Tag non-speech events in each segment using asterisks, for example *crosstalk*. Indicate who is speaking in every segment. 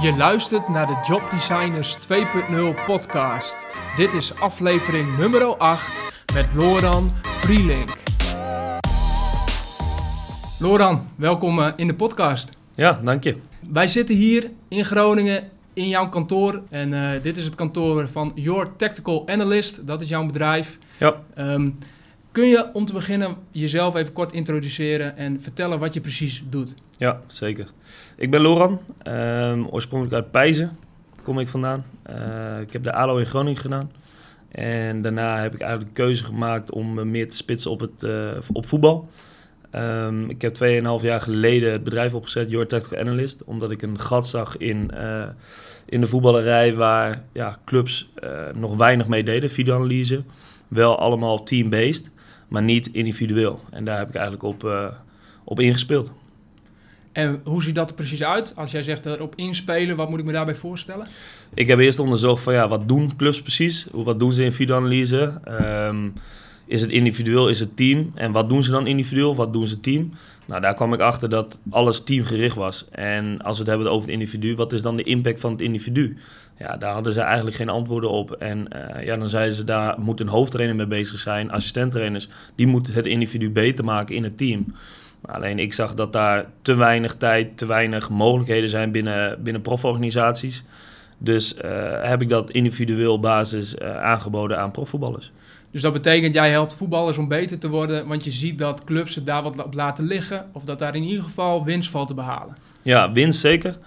Speaker 1: Je luistert naar de Job Designers 2.0 podcast. Dit is aflevering nummer 8 met Loran Vrielink. Loran, welkom eh, in de podcast.
Speaker 2: Ja, dank je.
Speaker 1: Wij zitten hier in Groningen in jouw kantoor. En eh, dit is het kantoor van Your Tactical Analyst. Dat is jouw bedrijf.
Speaker 2: Ja.
Speaker 1: Ehm, kun je om te beginnen jezelf even kort introduceren en vertellen wat je precies doet?
Speaker 2: Ja, zeker. Ik ben Loran, ehm, oorspronkelijk uit Pijzen kom ik vandaan. Eh, ik heb de ALO in Groningen gedaan. En daarna heb ik eigenlijk de keuze gemaakt om me meer te spitsen op, het, eh, op voetbal. Ehm, ik heb 2,5 jaar geleden het bedrijf opgezet, Your Tactical Analyst. Omdat ik een gat zag in, eh, in de voetballerij waar ja, clubs nog weinig mee deden, videoanalyse. Wel allemaal team-based, maar niet individueel. En daar heb ik eigenlijk op, op ingespeeld.
Speaker 1: En hoe ziet dat er precies uit? Als jij zegt erop inspelen, wat moet ik me daarbij voorstellen?
Speaker 2: Ik heb eerst onderzocht van ja, wat doen clubs precies? Wat doen ze in videoanalyse? Um, is het individueel, is het team? En wat doen ze dan individueel, wat doen ze team? Nou, daar kwam ik achter dat alles teamgericht was. En als we het hebben over het individu, wat is dan de impact van het individu? Ja, daar hadden ze eigenlijk geen antwoorden op. En uh, ja, dan zeiden ze, daar moet een hoofdtrainer mee bezig zijn. Assistenttrainers, die moeten het individu beter maken in het team. Alleen ik zag dat daar te weinig tijd, te weinig mogelijkheden zijn binnen, binnen proforganisaties. Dus uh, heb ik dat individueel basis uh, aangeboden aan profvoetballers.
Speaker 1: Dus dat betekent, jij helpt voetballers om beter te worden, want je ziet dat clubs het daar wat op laten liggen, of dat daar in ieder geval winst valt te behalen.
Speaker 2: Ja, winst zeker.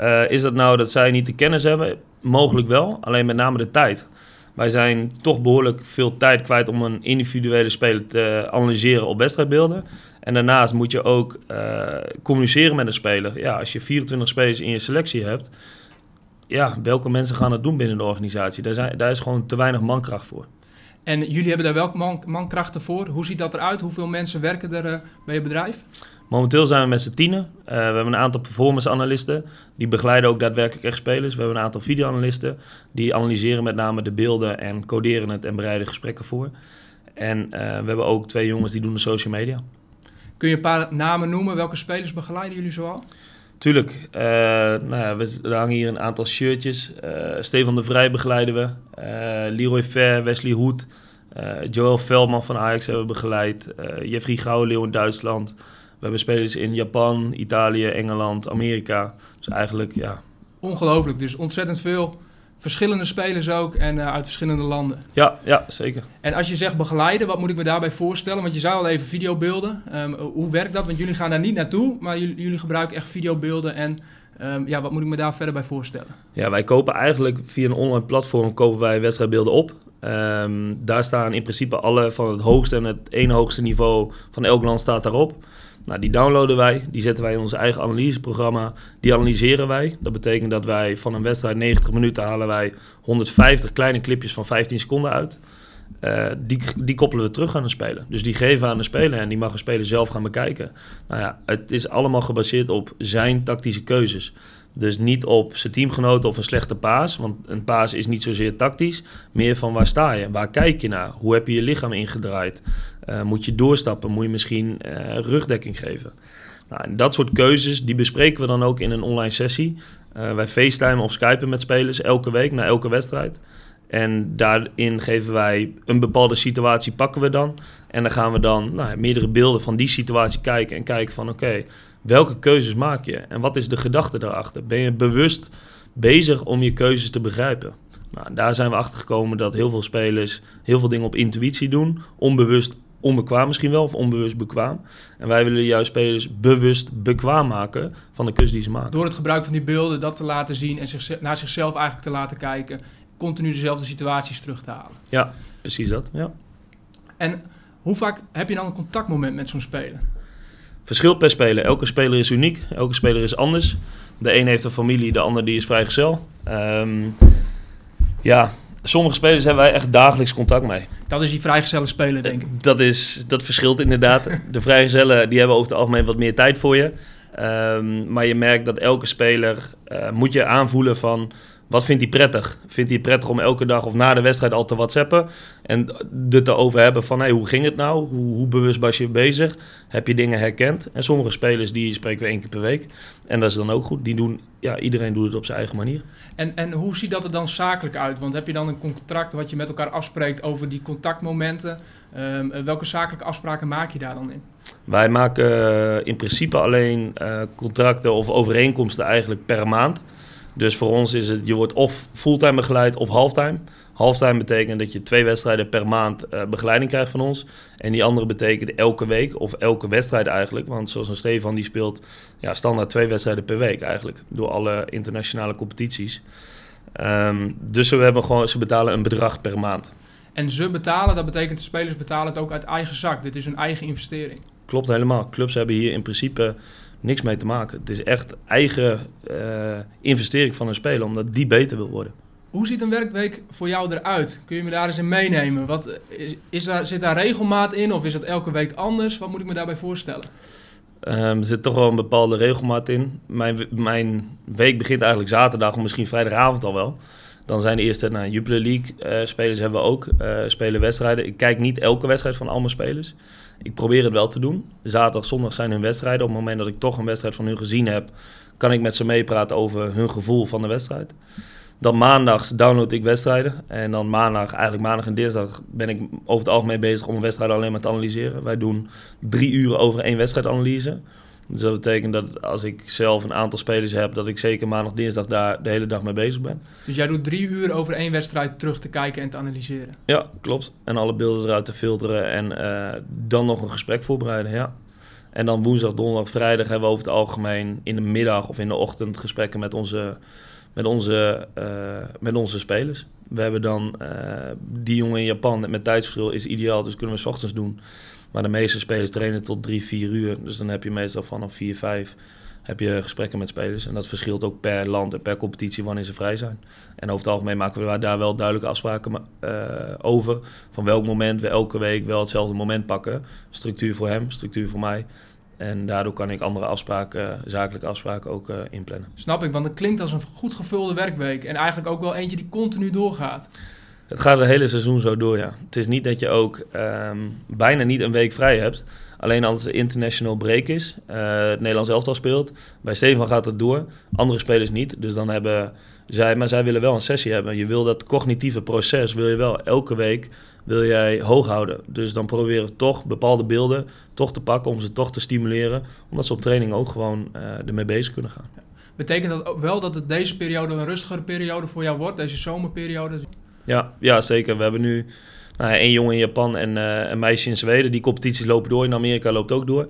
Speaker 2: Uh, is dat nou dat zij niet de kennis hebben? Mogelijk wel, alleen met name de tijd. Wij zijn toch behoorlijk veel tijd kwijt om een individuele speler te analyseren op wedstrijdbeelden. En daarnaast moet je ook uh, communiceren met een speler. Ja, als je 24 spelers in je selectie hebt, ja, welke mensen gaan het doen binnen de organisatie? Daar, zijn, daar is gewoon te weinig mankracht voor.
Speaker 1: En jullie hebben daar welke man, mankrachten voor? Hoe ziet dat eruit? Hoeveel mensen werken er uh, bij je bedrijf?
Speaker 2: Momenteel zijn we met z'n tienen. Uh, we hebben een aantal performance-analysten. Die begeleiden ook daadwerkelijk echt spelers. We hebben een aantal video-analysten. Die analyseren met name de beelden en coderen het en bereiden gesprekken voor. En uh, we hebben ook twee jongens die doen de social media.
Speaker 1: Kun je een paar namen noemen? Welke spelers begeleiden jullie zoal?
Speaker 2: Tuurlijk. Uh, nou ja, we, hangen hier een aantal shirtjes. Uh, Stefan de Vrij begeleiden we. Uh, Leroy Ver, Wesley Hoed. Joel Veldman van Ajax hebben we begeleid. Jeffrey Gouwenleeuw in Duitsland. We hebben spelers in Japan, Italië, Engeland, Amerika. Dus eigenlijk, ja...
Speaker 1: Ongelooflijk. Dus ontzettend veel verschillende spelers ook en uh, uit verschillende landen.
Speaker 2: Ja, ja, zeker.
Speaker 1: En als je zegt begeleiden, wat moet ik me daarbij voorstellen? Want je zou al even videobeelden. Um, hoe werkt dat? Want jullie gaan daar niet naartoe, maar jullie, jullie gebruiken echt videobeelden. En um, ja, wat moet ik me daar verder bij voorstellen?
Speaker 2: Ja, wij kopen eigenlijk via een online platform kopen wij wedstrijdbeelden op. Um, daar staan in principe alle van het hoogste en het ene hoogste niveau van elk land staat daarop. Nou, die downloaden wij, die zetten wij in ons eigen analyseprogramma, die analyseren wij. Dat betekent dat wij van een wedstrijd 90 minuten halen wij 150 kleine clipjes van 15 seconden uit. Uh, die, die koppelen we terug aan de speler. Dus die geven aan de speler en die mag een speler zelf gaan bekijken. Nou ja, het is allemaal gebaseerd op zijn tactische keuzes. Dus niet op zijn teamgenoten of een slechte paas. Want een paas is niet zozeer tactisch. Meer van waar sta je? Waar kijk je naar? Hoe heb je je lichaam ingedraaid? Uh, moet je doorstappen? Moet je misschien uh, rugdekking geven? Nou, dat soort keuzes die bespreken we dan ook in een online sessie. Uh, wij facetimen of skypen met spelers elke week na elke wedstrijd. En daarin geven wij een bepaalde situatie, pakken we dan. En dan gaan we dan nou, meerdere beelden van die situatie kijken. En kijken van oké, welke keuzes maak je? En wat is de gedachte daarachter? Ben je bewust bezig om je keuzes te begrijpen? Nou, daar zijn we achter gekomen dat heel veel spelers heel veel dingen op intuïtie doen. Onbewust onbekwaam misschien wel, of onbewust bekwaam. En wij willen juist spelers bewust bekwaam maken van de keuze die ze maken.
Speaker 1: Door het gebruik van die beelden dat te laten zien en zich, naar zichzelf eigenlijk te laten kijken. Continu dezelfde situaties terug te halen.
Speaker 2: Ja, precies dat. Ja.
Speaker 1: En hoe vaak heb je dan een contactmoment met zo'n speler?
Speaker 2: Verschilt per speler. Elke speler is uniek. Elke speler is anders. De een heeft een familie, de ander die is vrijgezel. Um, ja, sommige spelers hebben wij echt dagelijks contact mee.
Speaker 1: Dat is die vrijgezelle speler, denk ik.
Speaker 2: Dat, is, dat verschilt inderdaad. *laughs* De vrijgezellen die hebben over het algemeen wat meer tijd voor je. Um, maar je merkt dat elke speler uh, moet je aanvoelen van Wat vindt hij prettig? Vindt hij het prettig om elke dag of na de wedstrijd al te whatsappen? En er te over hebben van, hey, hoe ging het nou? Hoe, hoe bewust was je bezig? Heb je dingen herkend? En sommige spelers, die spreken we één keer per week. En dat is dan ook goed. Die doen, ja, iedereen doet het op zijn eigen manier.
Speaker 1: En, en hoe ziet dat er dan zakelijk uit? Want heb je dan een contract wat je met elkaar afspreekt over die contactmomenten? Um, welke zakelijke afspraken maak je daar dan in?
Speaker 2: Wij maken uh, in principe alleen uh, contracten of overeenkomsten eigenlijk per maand. Dus voor ons is het, je wordt of fulltime begeleid of halftime. Halftime betekent dat je twee wedstrijden per maand uh, begeleiding krijgt van ons. En die andere betekent elke week of elke wedstrijd eigenlijk. Want zoals een Stefan die speelt ja, standaard twee wedstrijden per week eigenlijk. Door alle internationale competities. Um, dus we hebben gewoon, ze betalen een bedrag per maand.
Speaker 1: En ze betalen, dat betekent de spelers betalen het ook uit eigen zak. Dit is een eigen investering.
Speaker 2: Klopt helemaal. Clubs hebben hier in principe niks mee te maken. Het is echt eigen uh, investering van een speler, omdat die beter wil worden.
Speaker 1: Hoe ziet een werkweek voor jou eruit? Kun je me daar eens in meenemen? Wat, is, is daar, zit daar regelmaat in of is het elke week anders? Wat moet ik me daarbij voorstellen?
Speaker 2: Um, er zit toch wel een bepaalde regelmaat in. Mijn, mijn week begint eigenlijk zaterdag of misschien vrijdagavond al wel. Dan zijn de eerste nou, Jupiler League uh, spelers hebben we ook. Uh, spelen wedstrijden. Ik kijk niet elke wedstrijd van al mijn spelers. Ik probeer het wel te doen. Zaterdag, zondag zijn hun wedstrijden. Op het moment dat ik toch een wedstrijd van hun gezien heb, kan ik met ze meepraten over hun gevoel van de wedstrijd. Dan maandags download ik wedstrijden. En dan maandag, eigenlijk maandag en dinsdag, ben ik over het algemeen bezig om een wedstrijd alleen maar te analyseren. Wij doen drie uur over één wedstrijdanalyse. Dus dat betekent dat als ik zelf een aantal spelers heb, dat ik zeker maandag, dinsdag daar de hele dag mee bezig ben.
Speaker 1: Dus jij doet drie uur over één wedstrijd terug te kijken en te analyseren?
Speaker 2: Ja, klopt. En alle beelden eruit te filteren en uh, dan nog een gesprek voorbereiden, ja. En dan woensdag, donderdag, vrijdag hebben we over het algemeen in de middag of in de ochtend gesprekken met onze, met onze, uh, met onze spelers. We hebben dan uh, die jongen in Japan met tijdsverschil is ideaal, dus kunnen we s ochtends doen. Maar de meeste spelers trainen tot drie, vier uur. Dus dan heb je meestal vanaf vier, vijf heb je gesprekken met spelers. En dat verschilt ook per land en per competitie wanneer ze vrij zijn. En over het algemeen maken we daar wel duidelijke afspraken uh, over. Van welk moment we elke week wel hetzelfde moment pakken. Structuur voor hem, structuur voor mij. En daardoor kan ik andere afspraken, zakelijke afspraken ook uh, inplannen.
Speaker 1: Snap ik, want het klinkt als een goed gevulde werkweek. En eigenlijk ook wel eentje die continu doorgaat.
Speaker 2: Het gaat het hele seizoen zo door, ja. Het is niet dat je ook um, bijna niet een week vrij hebt. Alleen als er international break is, uh, het Nederlands elftal speelt. Bij Stefan gaat het door, andere spelers niet. Dus dan hebben zij, maar zij willen wel een sessie hebben. Je wil dat cognitieve proces, wil je wel elke week, wil jij hoog houden. Dus dan proberen we toch bepaalde beelden toch te pakken om ze toch te stimuleren. Omdat ze op training ook gewoon uh, ermee bezig kunnen gaan.
Speaker 1: Betekent dat wel dat het deze periode een rustigere periode voor jou wordt, deze zomerperiode?
Speaker 2: Ja, ja, zeker. We hebben nu nou, één jongen in Japan en uh, een meisje in Zweden. Die competities lopen door. In Amerika loopt ook door.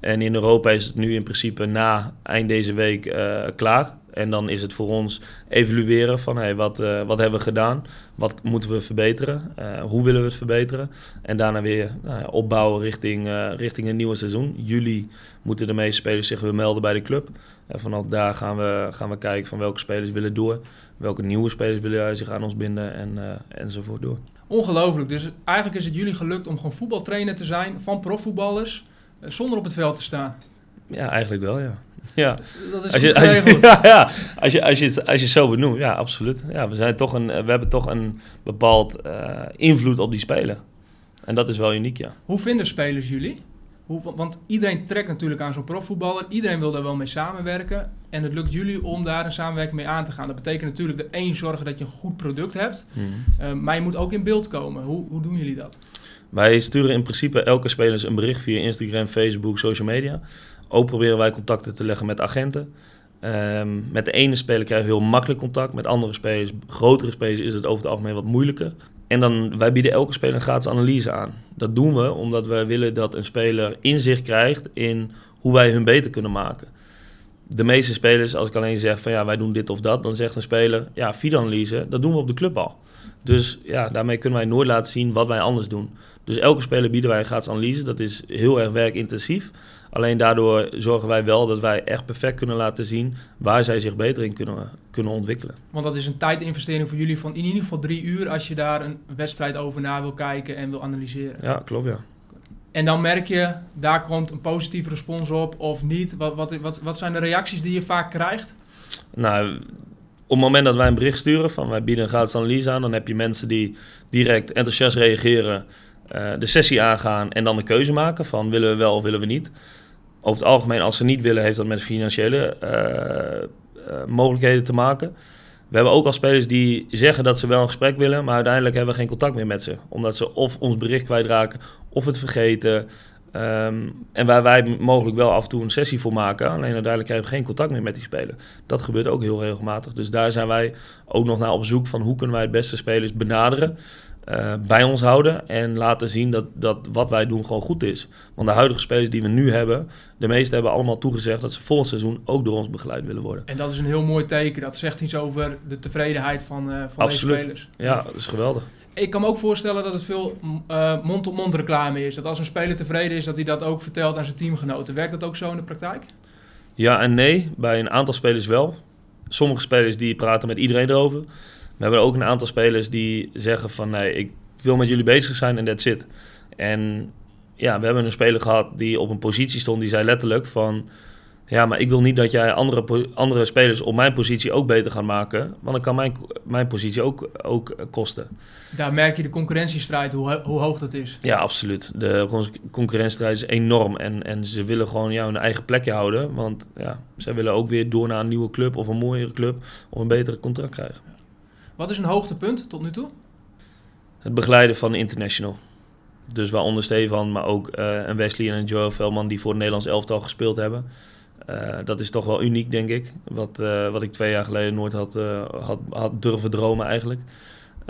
Speaker 2: En in Europa is het nu in principe na eind deze week uh, klaar. En dan is het voor ons evalueren van hey, wat, uh, wat hebben we gedaan, wat moeten we verbeteren, hoe willen we het verbeteren. En daarna weer nou opbouwen richting, richting een nieuwe seizoen. Juli moeten de meeste spelers zich weer melden bij de club. En vanaf daar gaan we, gaan we kijken van welke spelers willen door, welke nieuwe spelers willen zich aan ons binden en, enzovoort door.
Speaker 1: Ongelooflijk. Dus eigenlijk is het jullie gelukt om gewoon voetbaltrainer te zijn van profvoetballers zonder op het veld te staan.
Speaker 2: Ja, eigenlijk wel, ja. Ja.
Speaker 1: Dat is
Speaker 2: als
Speaker 1: je,
Speaker 2: als je, *laughs* ja, ja, als je, als je, het, als je het zo benoemt, ja, absoluut. Ja, we, zijn toch een, we hebben toch een bepaald uh, invloed op die speler. En dat is wel uniek, ja.
Speaker 1: Hoe vinden spelers jullie? Hoe, want iedereen trekt natuurlijk aan zo'n profvoetballer. Iedereen wil daar wel mee samenwerken. En het lukt jullie om daar een samenwerking mee aan te gaan. Dat betekent natuurlijk dat één, zorgen dat je een goed product hebt. Mm. Uh, maar je moet ook in beeld komen. Hoe, hoe doen jullie dat?
Speaker 2: Wij sturen in principe elke speler een bericht via Instagram, Facebook, social media. Ook proberen wij contacten te leggen met agenten. Um, met de ene speler krijgen we heel makkelijk contact. Met andere spelers, grotere spelers, is het over het algemeen wat moeilijker. En dan, wij bieden elke speler een gratis analyse aan. Dat doen we omdat wij willen dat een speler inzicht krijgt in hoe wij hun beter kunnen maken. De meeste spelers, als ik alleen zeg van ja, wij doen dit of dat, dan zegt een speler, ja, videoanalyse, dat doen we op de club al. Dus ja, daarmee kunnen wij nooit laten zien wat wij anders doen. Dus elke speler bieden wij een gratis analyse. Dat is heel erg werkintensief. Alleen daardoor zorgen wij wel dat wij echt perfect kunnen laten zien waar zij zich beter in kunnen, kunnen ontwikkelen.
Speaker 1: Want dat is een tijdinvestering voor jullie van in ieder geval drie uur als je daar een wedstrijd over na wil kijken en wil analyseren.
Speaker 2: Ja, klopt ja.
Speaker 1: En dan merk je, daar komt een positieve respons op of niet. Wat, wat, wat, wat zijn de reacties die je vaak krijgt?
Speaker 2: Nou, op het moment dat wij een bericht sturen van wij bieden een gratis analyse aan, dan heb je mensen die direct enthousiast reageren, uh, de sessie aangaan en dan de keuze maken van willen we wel of willen we niet. Over het algemeen, als ze niet willen, heeft dat met financiële uh, mogelijkheden te maken. We hebben ook al spelers die zeggen dat ze wel een gesprek willen, maar uiteindelijk hebben we geen contact meer met ze. Omdat ze of ons bericht kwijtraken of het vergeten. Ehm, en waar wij mogelijk wel af en toe een sessie voor maken, alleen uiteindelijk krijgen we geen contact meer met die speler. Dat gebeurt ook heel regelmatig. Dus daar zijn wij ook nog naar op zoek van hoe kunnen wij het beste spelers benaderen. Uh, bij ons houden en laten zien dat, dat wat wij doen gewoon goed is. Want de huidige spelers die we nu hebben, de meeste hebben allemaal toegezegd dat ze volgend seizoen ook door ons begeleid willen worden.
Speaker 1: En dat is een heel mooi teken. Dat zegt iets over de tevredenheid van, uh, van
Speaker 2: Absoluut.
Speaker 1: deze spelers.
Speaker 2: Ja, dat is geweldig.
Speaker 1: Ik kan me ook voorstellen dat het veel uh, mond-op-mond reclame is. Dat als een speler tevreden is, dat hij dat ook vertelt aan zijn teamgenoten. Werkt dat ook zo in de praktijk?
Speaker 2: Ja en nee. Bij een aantal spelers wel. Sommige spelers die praten met iedereen erover. We hebben ook een aantal spelers die zeggen van nee, ik wil met jullie bezig zijn en that's it. En ja, we hebben een speler gehad die op een positie stond, die zei letterlijk van ja, maar ik wil niet dat jij andere, andere spelers op mijn positie ook beter gaan maken. Want dan kan mijn, mijn positie ook, ook kosten.
Speaker 1: Daar merk je de concurrentiestrijd, hoe, hoe hoog dat is.
Speaker 2: Ja, absoluut. De concurrentiestrijd is enorm. En, en ze willen gewoon jou een eigen plekje houden. Want ja, zij willen ook weer door naar een nieuwe club of een mooiere club of een betere contract krijgen.
Speaker 1: Wat is een hoogtepunt tot nu toe?
Speaker 2: Het begeleiden van international. Dus waaronder Stefan, maar ook uh, een Wesley en een Joel Velman die voor het Nederlands elftal gespeeld hebben. Uh, dat is toch wel uniek, denk ik. Wat, uh, wat ik twee jaar geleden nooit had, had, had durven dromen eigenlijk.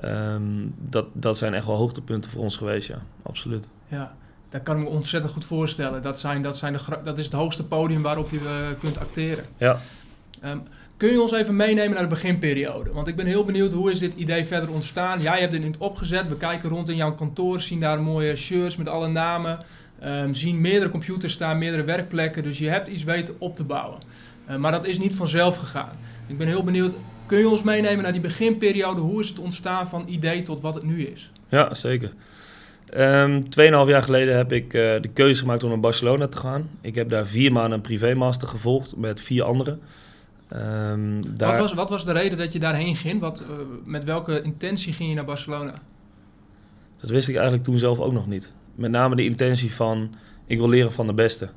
Speaker 2: Um, dat, dat zijn echt wel hoogtepunten voor ons geweest, ja. Absoluut.
Speaker 1: Ja, dat kan ik me ontzettend goed voorstellen. Dat, zijn, dat, zijn de, dat is het hoogste podium waarop je kunt acteren.
Speaker 2: Ja.
Speaker 1: Um, Kun je ons even meenemen naar de beginperiode? Want ik ben heel benieuwd, hoe is dit idee verder ontstaan? Jij hebt het nu opgezet, we kijken rond in jouw kantoor, zien daar mooie shirts met alle namen. Um, zien meerdere computers staan, meerdere werkplekken, dus je hebt iets weten op te bouwen. Uh, maar dat is niet vanzelf gegaan. Ik ben heel benieuwd, kun je ons meenemen naar die beginperiode? Hoe is het ontstaan van idee tot wat het nu is?
Speaker 2: Ja, zeker. Um, tweeënhalf jaar geleden heb ik uh, de keuze gemaakt om naar Barcelona te gaan. Ik heb daar vier maanden een privémaster gevolgd met vier anderen.
Speaker 1: Um, daar... wat, was, wat was de reden dat je daarheen ging? Wat, uh, met welke intentie ging je naar Barcelona?
Speaker 2: Dat wist ik eigenlijk toen zelf ook nog niet. Met name de intentie van, ik wil leren van de beste.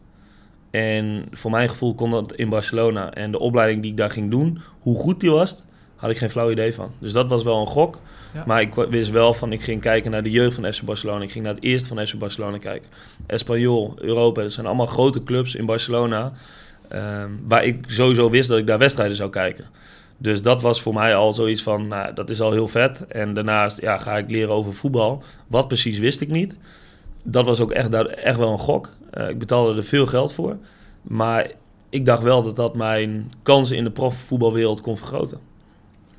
Speaker 2: En voor mijn gevoel kon dat in Barcelona. En de opleiding die ik daar ging doen, hoe goed die was, had ik geen flauw idee van. Dus dat was wel een gok. Ja. Maar ik wist wel van, ik ging kijken naar de jeugd van FC Barcelona. Ik ging naar het eerste van FC Barcelona kijken. Espanyol, Europa, dat zijn allemaal grote clubs in Barcelona. Um, waar ik sowieso wist dat ik daar wedstrijden zou kijken. Dus dat was voor mij al zoiets van, nou, dat is al heel vet. En daarnaast ja, ga ik leren over voetbal. Wat precies wist ik niet. Dat was ook echt, echt wel een gok. Uh, ik betaalde er veel geld voor. Maar ik dacht wel dat dat mijn kansen in de profvoetbalwereld kon vergroten.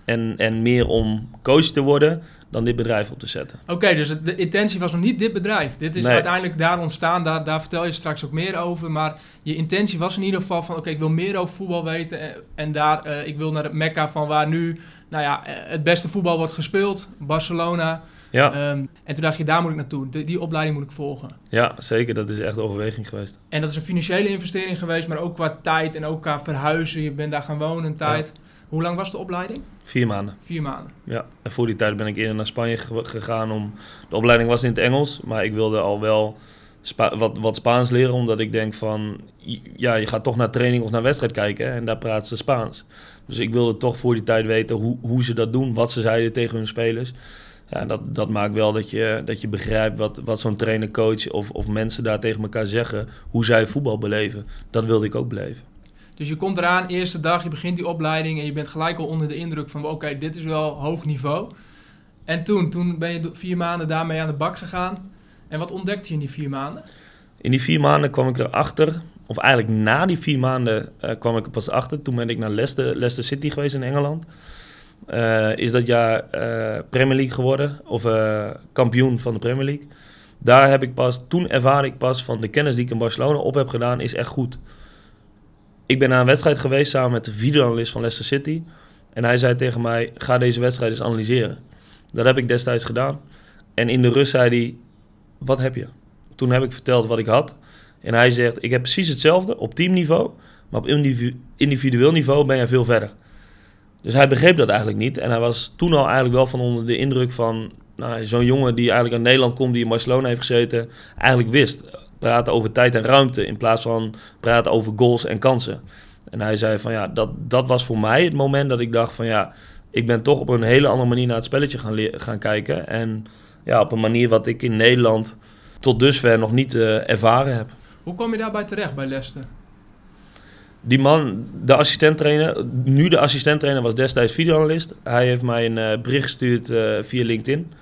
Speaker 2: En, en meer om coach te worden dan dit bedrijf op te zetten.
Speaker 1: Oké, dus de intentie was nog niet dit bedrijf. Dit is uiteindelijk daar ontstaan, daar, daar vertel je straks ook meer over. Maar je intentie was in ieder geval van, oké, ik wil meer over voetbal weten. En, en daar, uh, ik wil naar het mekka van waar nu, nou ja, het beste voetbal wordt gespeeld. Barcelona.
Speaker 2: Ja.
Speaker 1: Um, en toen dacht je, daar moet ik naartoe. De, die opleiding moet ik volgen.
Speaker 2: Ja, zeker. Dat is echt de overweging geweest.
Speaker 1: En dat is een financiële investering geweest, maar ook qua tijd en ook qua verhuizen. Je bent daar gaan wonen een tijd. Ja. Hoe lang was de opleiding?
Speaker 2: Vier maanden.
Speaker 1: Vier maanden.
Speaker 2: Ja, en voor die tijd ben ik eerder naar Spanje gegaan om... De opleiding was in het Engels, maar ik wilde al wel Spa wat, wat Spaans leren, omdat ik denk van... Ja, je gaat toch naar training of naar wedstrijd kijken en daar praten ze Spaans. Dus ik wilde toch voor die tijd weten hoe, hoe ze dat doen, wat ze zeiden tegen hun spelers. Ja, dat, dat maakt wel dat je, dat je begrijpt wat, wat zo'n trainer, coach of, of mensen daar tegen elkaar zeggen. Hoe zij voetbal beleven. Dat wilde ik ook beleven.
Speaker 1: Dus je komt eraan, eerste dag, je begint die opleiding en je bent gelijk al onder de indruk van oké, okay, dit is wel hoog niveau. En toen, toen ben je vier maanden daarmee aan de bak gegaan. En wat ontdekte je in die vier maanden?
Speaker 2: In die vier maanden kwam ik erachter, of eigenlijk na die vier maanden uh, kwam ik er pas achter. Toen ben ik naar Leicester, Leicester City geweest in Engeland. Uh, is dat jaar uh, Premier League geworden, of kampioen van de Premier League. Daar heb ik pas, toen ervaar ik pas van de kennis die ik in Barcelona op heb gedaan, is echt goed ik ben naar een wedstrijd geweest samen met de videoanalist van Leicester City. En hij zei tegen mij, ga deze wedstrijd eens analyseren. Dat heb ik destijds gedaan. En in de rust zei hij, wat heb je? Toen heb ik verteld wat ik had. En hij zegt, ik heb precies hetzelfde op teamniveau. Maar op individueel niveau ben je veel verder. Dus hij begreep dat eigenlijk niet. En hij was toen al eigenlijk wel van onder de indruk van nou, zo'n jongen die eigenlijk uit Nederland komt, die in Barcelona heeft gezeten, eigenlijk wist. Praten over tijd en ruimte in plaats van praten over goals en kansen. En hij zei van ja, dat, dat was voor mij het moment dat ik dacht van ja, ik ben toch op een hele andere manier naar het spelletje gaan, gaan kijken. En ja, op een manier wat ik in Nederland tot dusver nog niet uh, ervaren heb.
Speaker 1: Hoe kwam je daarbij terecht bij Leicester?
Speaker 2: Die man, de assistenttrainer, nu de assistenttrainer was destijds videoanalist. Hij heeft mij een uh, bericht gestuurd uh, via LinkedIn.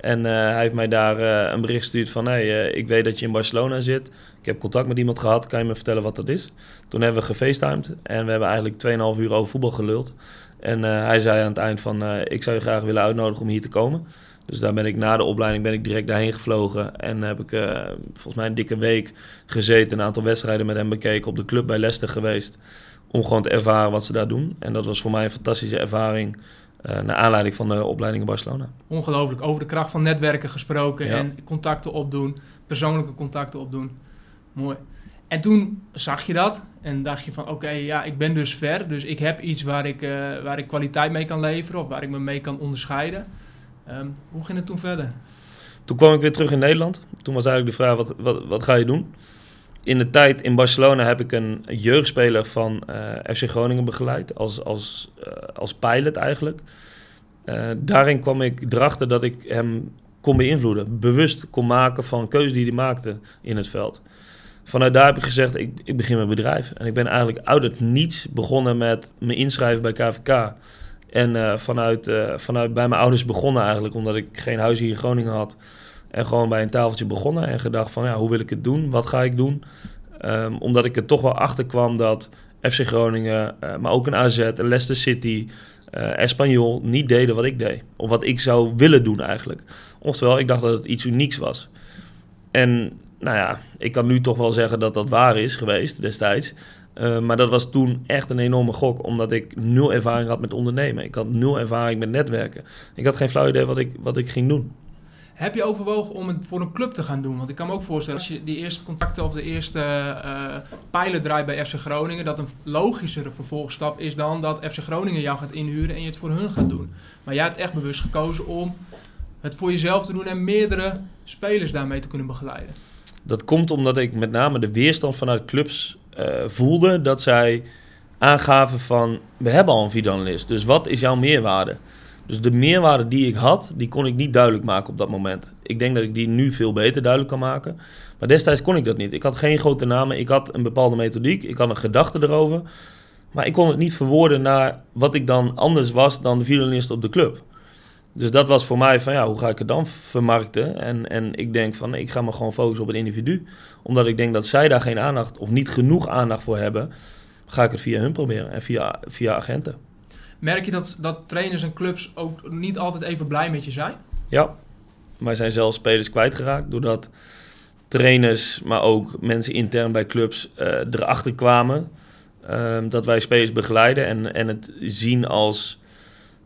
Speaker 2: En uh, hij heeft mij daar een bericht gestuurd van... Hey, ik weet dat je in Barcelona zit. Ik heb contact met iemand gehad. Kan je me vertellen wat dat is? Toen hebben we gefacetimed. En we hebben eigenlijk 2,5 uur over voetbal geluld. En hij zei aan het eind van... ik zou je graag willen uitnodigen om hier te komen. Dus daar ben ik na de opleiding ben ik direct daarheen gevlogen. En heb ik uh, volgens mij een dikke week gezeten. Een aantal wedstrijden met hem bekeken. Op de club bij Leicester geweest. Om gewoon te ervaren wat ze daar doen. En dat was voor mij een fantastische ervaring. Uh, naar aanleiding van de opleiding in Barcelona.
Speaker 1: Ongelooflijk. Over de kracht van netwerken gesproken. En contacten opdoen. Persoonlijke contacten opdoen. Mooi. En toen zag je dat en dacht je van oké, ja, ik ben dus ver. Dus ik heb iets waar ik, uh, waar ik kwaliteit mee kan leveren of waar ik me mee kan onderscheiden. Um, hoe ging het toen verder?
Speaker 2: Toen kwam ik weer terug in Nederland. Toen was eigenlijk de vraag, wat, wat, wat ga je doen? In de tijd in Barcelona heb ik een jeugdspeler van uh, FC Groningen begeleid. Als, als, uh, als pilot eigenlijk. Uh, daarin kwam ik erachter dat ik hem kon beïnvloeden. Bewust kon maken van keuzes die hij maakte in het veld. Vanuit daar heb ik gezegd, ik, ik begin mijn bedrijf. En ik ben eigenlijk uit het niets begonnen met me inschrijven bij KVK. En uh, vanuit, uh, vanuit bij mijn ouders begonnen eigenlijk, omdat ik geen huis hier in Groningen had. En gewoon bij een tafeltje begonnen en gedacht van ja, hoe wil ik het doen? Wat ga ik doen? Um, omdat ik er toch wel achter kwam dat FC Groningen, uh, maar ook een AZ, een Leicester City, Espanyol niet deden wat ik deed. Of wat ik zou willen doen eigenlijk. Oftewel, ik dacht dat het iets unieks was. En nou ja, ik kan nu toch wel zeggen dat dat waar is geweest destijds. Uh, maar dat was toen echt een enorme gok, omdat ik nul ervaring had met ondernemen. Ik had nul ervaring met netwerken. Ik had geen flauw idee wat ik, wat ik ging doen.
Speaker 1: Heb je overwogen om het voor een club te gaan doen? Want ik kan me ook voorstellen, als je die eerste contacten of de eerste uh, pijlen draait bij FC Groningen, dat een logischere vervolgstap is dan dat FC Groningen jou gaat inhuren en je het voor hun gaat doen. Maar jij hebt echt bewust gekozen om het voor jezelf te doen en meerdere spelers daarmee te kunnen begeleiden.
Speaker 2: Dat komt omdat ik met name de weerstand vanuit clubs voelde dat zij aangaven van we hebben al een videoanalist, dus wat is jouw meerwaarde? Dus de meerwaarde die ik had, die kon ik niet duidelijk maken op dat moment. Ik denk dat ik die nu veel beter duidelijk kan maken. Maar destijds kon ik dat niet. Ik had geen grote namen, ik had een bepaalde methodiek, ik had een gedachte erover. Maar ik kon het niet verwoorden naar wat ik dan anders was dan de videoanalist op de club. Dus dat was voor mij van ja, hoe ga ik het dan vermarkten? En, en ik denk van ik ga me gewoon focussen op het individu. Omdat ik denk dat zij daar geen aandacht of niet genoeg aandacht voor hebben, ga ik het via hun proberen en via, via agenten.
Speaker 1: Merk je dat, dat trainers en clubs ook niet altijd even blij met je zijn?
Speaker 2: Ja, wij zijn zelfs spelers kwijtgeraakt doordat trainers, maar ook mensen intern bij clubs uh, erachter kwamen uh, dat wij spelers begeleiden en, en het zien als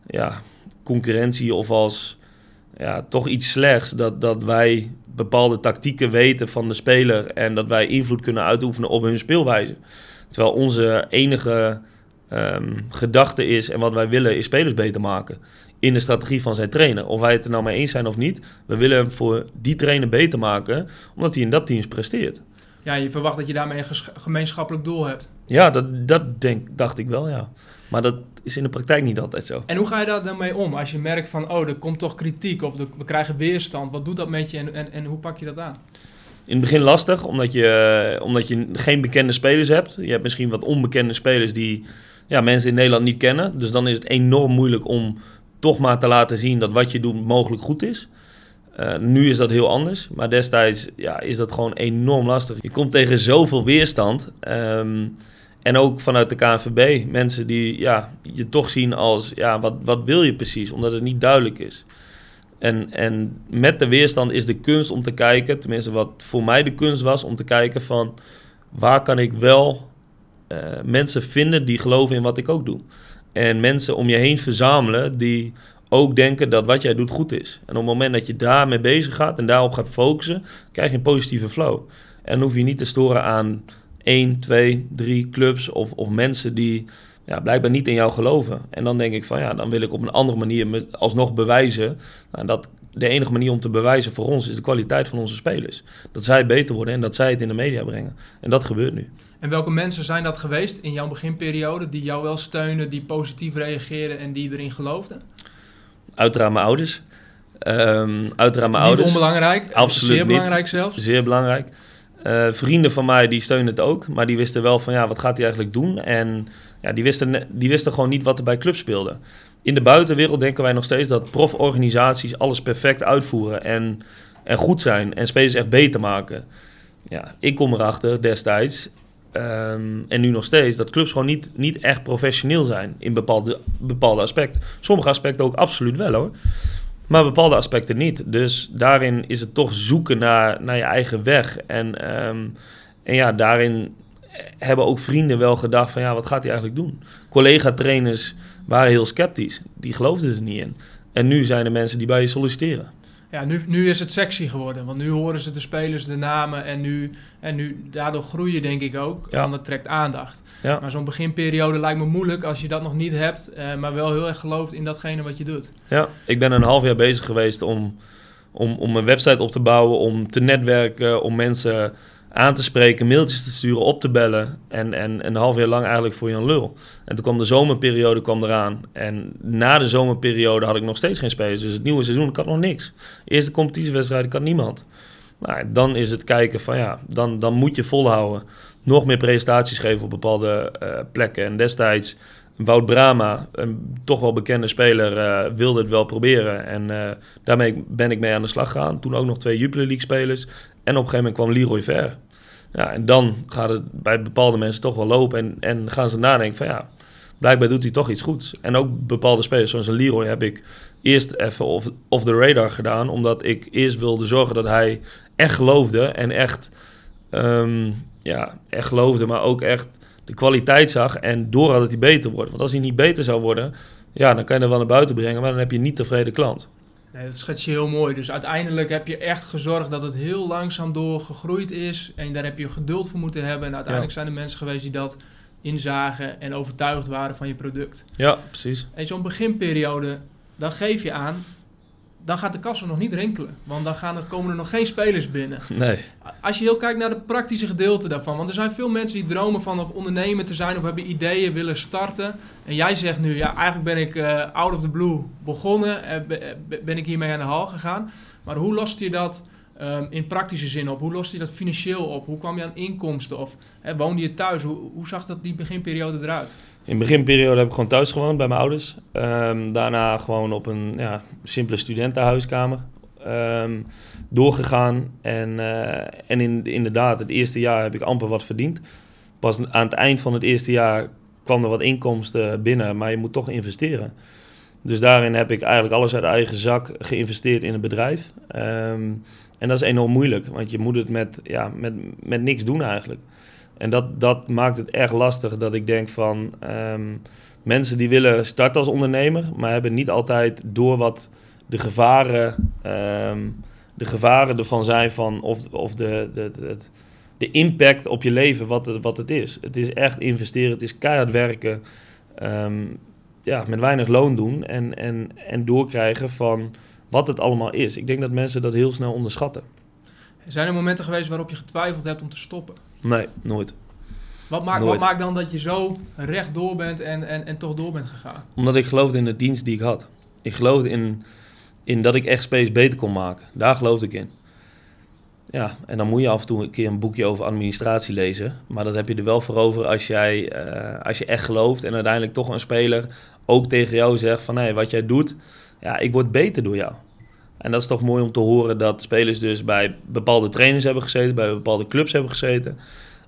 Speaker 2: ja, concurrentie of als ja, toch iets slechts. Dat, dat wij bepaalde tactieken weten van de speler en dat wij invloed kunnen uitoefenen op hun speelwijze. Terwijl onze enige um, gedachte is en wat wij willen is spelers beter maken in de strategie van zijn trainer. Of wij het er nou mee eens zijn of niet, we willen hem voor die trainer beter maken, omdat hij in dat team presteert.
Speaker 1: Ja, je verwacht dat je daarmee een gemeenschappelijk doel hebt.
Speaker 2: Ja, dat, dat denk, dacht ik wel, ja. Maar dat is in de praktijk niet altijd zo.
Speaker 1: En hoe ga je daar dan mee om? Als je merkt van, oh, er komt toch kritiek of we krijgen weerstand. Wat doet dat met je en, en, en hoe pak je dat aan?
Speaker 2: In het begin lastig, omdat je, omdat je geen bekende spelers hebt. Je hebt misschien wat onbekende spelers die ja, mensen in Nederland niet kennen. Dus dan is het enorm moeilijk om toch maar te laten zien dat wat je doet mogelijk goed is. Uh, nu is dat heel anders, maar destijds ja, is dat gewoon enorm lastig. Je komt tegen zoveel weerstand. Um, en ook vanuit de KNVB, mensen die ja, je toch zien als, ja, wat, wat wil je precies? Omdat het niet duidelijk is. En, en met de weerstand is de kunst om te kijken, tenminste wat voor mij de kunst was, om te kijken van waar kan ik wel uh, mensen vinden die geloven in wat ik ook doe. En mensen om je heen verzamelen die ook denken dat wat jij doet goed is. En op het moment dat je daarmee bezig gaat en daarop gaat focussen, krijg je een positieve flow. En hoef je niet te storen aan 1, 2, 3 clubs of, of mensen die ja, blijkbaar niet in jou geloven. En dan denk ik van ja, dan wil ik op een andere manier me alsnog bewijzen. Nou, dat de enige manier om te bewijzen voor ons is de kwaliteit van onze spelers. Dat zij beter worden en dat zij het in de media brengen. En dat gebeurt nu.
Speaker 1: En welke mensen zijn dat geweest in jouw beginperiode die jou wel steunen, die positief reageerden en die erin geloofden?
Speaker 2: Uiteraard mijn ouders. Um, uiteraard mijn
Speaker 1: Niet
Speaker 2: ouders.
Speaker 1: onbelangrijk,
Speaker 2: Absoluut
Speaker 1: zeer
Speaker 2: niet.
Speaker 1: belangrijk zelfs.
Speaker 2: Zeer belangrijk. Eh, vrienden van mij die steunen het ook, maar die wisten wel van ja, wat gaat hij eigenlijk doen? En ja, die wisten, die wisten gewoon niet wat er bij club speelde. In de buitenwereld denken wij nog steeds dat proforganisaties alles perfect uitvoeren en, en goed zijn en spelers echt beter maken. Ja, ik kom erachter destijds ehm, en nu nog steeds dat clubs gewoon niet, niet echt professioneel zijn in bepaalde, bepaalde aspecten. Sommige aspecten ook absoluut wel hoor. Maar bepaalde aspecten niet. Dus daarin is het toch zoeken naar, naar je eigen weg. En, ehm, en ja, daarin hebben ook vrienden wel gedacht van ja, wat gaat hij eigenlijk doen? Collega-trainers waren heel sceptisch. Die geloofden er niet in. En nu zijn er mensen die bij je solliciteren.
Speaker 1: Ja, nu, nu is het sexy geworden, want nu horen ze de spelers, de namen en nu, en nu daardoor groei je denk ik ook,
Speaker 2: Ja.
Speaker 1: want dat trekt aandacht.
Speaker 2: Ja,
Speaker 1: Maar zo'n beginperiode lijkt me moeilijk als je dat nog niet hebt, eh, maar wel heel erg gelooft in datgene wat je doet.
Speaker 2: ja. ik ben een half jaar bezig geweest om, om, om een website op te bouwen, om te netwerken, om mensen aan te spreken, mailtjes te sturen, op te bellen. En, en een half jaar lang eigenlijk voor Jan Lul. En toen kwam de zomerperiode kwam eraan. En na de zomerperiode had ik nog steeds geen spelers. Dus het nieuwe seizoen, ik had nog niks. Eerste competitiewedstrijd, ik had niemand. Nou, dan is het kijken van ja, dan, dan moet je volhouden. Nog meer presentaties geven op bepaalde eh, plekken. En destijds, Wout Brama, een toch wel bekende speler, eh, wilde het wel proberen. En eh, daarmee ben ik mee aan de slag gegaan. Toen ook nog twee Jupiler League spelers. En op een gegeven moment kwam Leroy Ver. Ja, en dan gaat het bij bepaalde mensen toch wel lopen. En, en gaan ze nadenken van ja, blijkbaar doet hij toch iets goeds. En ook bepaalde spelers, zoals een Leroy, heb ik eerst even off, off the radar gedaan. Omdat ik eerst wilde zorgen dat hij echt geloofde. En echt, ehm, ja, echt geloofde, maar ook echt de kwaliteit zag. En door had dat hij beter wordt. Want als hij niet beter zou worden, ja, dan kan je hem wel naar buiten brengen. Maar dan heb je niet tevreden klant.
Speaker 1: Nee, dat schets je heel mooi. Dus uiteindelijk heb je echt gezorgd dat het heel langzaam door gegroeid is. En daar heb je geduld voor moeten hebben. En uiteindelijk zijn er mensen geweest die dat inzagen en overtuigd waren van je product.
Speaker 2: Ja, precies.
Speaker 1: En zo'n beginperiode, dan geef je aan, dan gaat de kassa nog niet rinkelen. Want dan gaan er, komen er nog geen spelers binnen.
Speaker 2: Nee.
Speaker 1: Als je heel kijkt naar de praktische gedeelte daarvan. Want er zijn veel mensen die dromen van of ondernemer te zijn of hebben ideeën, willen starten. En jij zegt nu, ja, eigenlijk ben ik eh, out of the blue begonnen. eh, eh, be- ben ik hiermee aan de haal gegaan. Maar hoe lost je dat ehm, in praktische zin op? Hoe lost je dat financieel op? Hoe kwam je aan inkomsten? Of hè, woonde je thuis? Hoe, hoe zag dat die beginperiode eruit?
Speaker 2: In de beginperiode heb ik gewoon thuis gewoond bij mijn ouders. Ehm, daarna gewoon op een ja, simpele studentenhuiskamer ehm, doorgegaan. En, eh, en in, inderdaad, het eerste jaar heb ik amper wat verdiend. Pas aan het eind van het eerste jaar kwam er wat inkomsten binnen, maar je moet toch investeren. Dus daarin heb ik eigenlijk alles uit eigen zak geïnvesteerd in het bedrijf. Ehm, en dat is enorm moeilijk, want je moet het met, ja, met, met niks doen eigenlijk. En dat, dat maakt het erg lastig dat ik denk van ehm, mensen die willen starten als ondernemer, maar hebben niet altijd door wat de gevaren, ehm, de gevaren ervan zijn van of, of de, de, de, de impact op je leven wat het, wat het is. Het is echt investeren, het is keihard werken, ehm, ja, met weinig loon doen en, en, en doorkrijgen van wat het allemaal is. Ik denk dat mensen dat heel snel onderschatten.
Speaker 1: Zijn er momenten geweest waarop je getwijfeld hebt om te stoppen?
Speaker 2: Nee, nooit.
Speaker 1: Wat maakt, wat maakt dan dat je zo recht door bent en, en, en toch door bent gegaan?
Speaker 2: Omdat ik geloofde in de dienst die ik had. Ik geloofde in, in dat ik echt space beter kon maken. Daar geloofde ik in. Ja, en dan moet je af en toe een keer een boekje over administratie lezen. Maar dat heb je er wel voor over als, jij, eh, als je echt gelooft en uiteindelijk toch een speler ook tegen jou zegt van... hé, wat jij doet, ja, ik word beter door jou. En dat is toch mooi om te horen dat spelers dus bij bepaalde trainers hebben gezeten, bij bepaalde clubs hebben gezeten.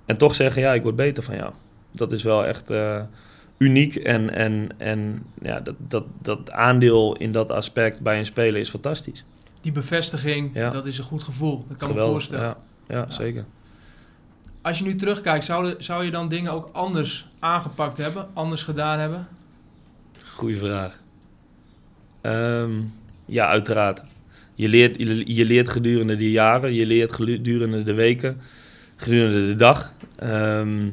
Speaker 2: En toch zeggen, ja, ik word beter van jou. Dat is wel echt eh, uniek. En, en, en ja, dat, dat, dat aandeel in dat aspect bij een speler is fantastisch.
Speaker 1: Die bevestiging,
Speaker 2: Ja.
Speaker 1: dat is een goed gevoel. Dat kan me
Speaker 2: Geweldig.
Speaker 1: voorstellen.
Speaker 2: Ja, ja, zeker.
Speaker 1: Als je nu terugkijkt, zou, zou je dan dingen ook anders aangepakt hebben? Anders gedaan hebben?
Speaker 2: Goeie vraag. Ehm, ja, uiteraard. Je leert, je, leert gedurende de jaren, je leert gedurende de weken, gedurende de dag. Ehm,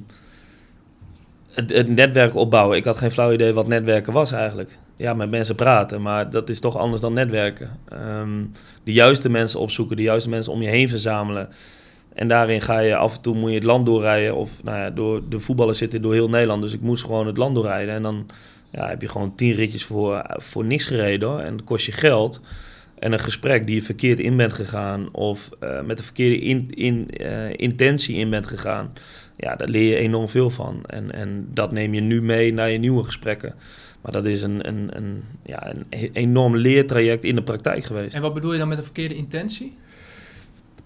Speaker 2: het, het netwerk opbouwen. Ik had geen flauw idee wat netwerken was eigenlijk. Ja, met mensen praten, maar dat is toch anders dan netwerken. Ehm, de juiste mensen opzoeken, de juiste mensen om je heen verzamelen. En daarin ga je af en toe moet je het land doorrijden. Of nou ja, door, de voetballers zitten door heel Nederland. Dus ik moest gewoon het land doorrijden. En dan ja, heb je gewoon tien ritjes voor, voor niks gereden. Hoor. En dat kost je geld. En een gesprek die je verkeerd in bent gegaan. Of uh, met de verkeerde in, in, uh, intentie in bent gegaan. Ja, daar leer je enorm veel van. En, en dat neem je nu mee naar je nieuwe gesprekken. Maar dat is een, een, een, ja, een enorm leertraject in de praktijk geweest.
Speaker 1: En wat bedoel je dan met een verkeerde intentie?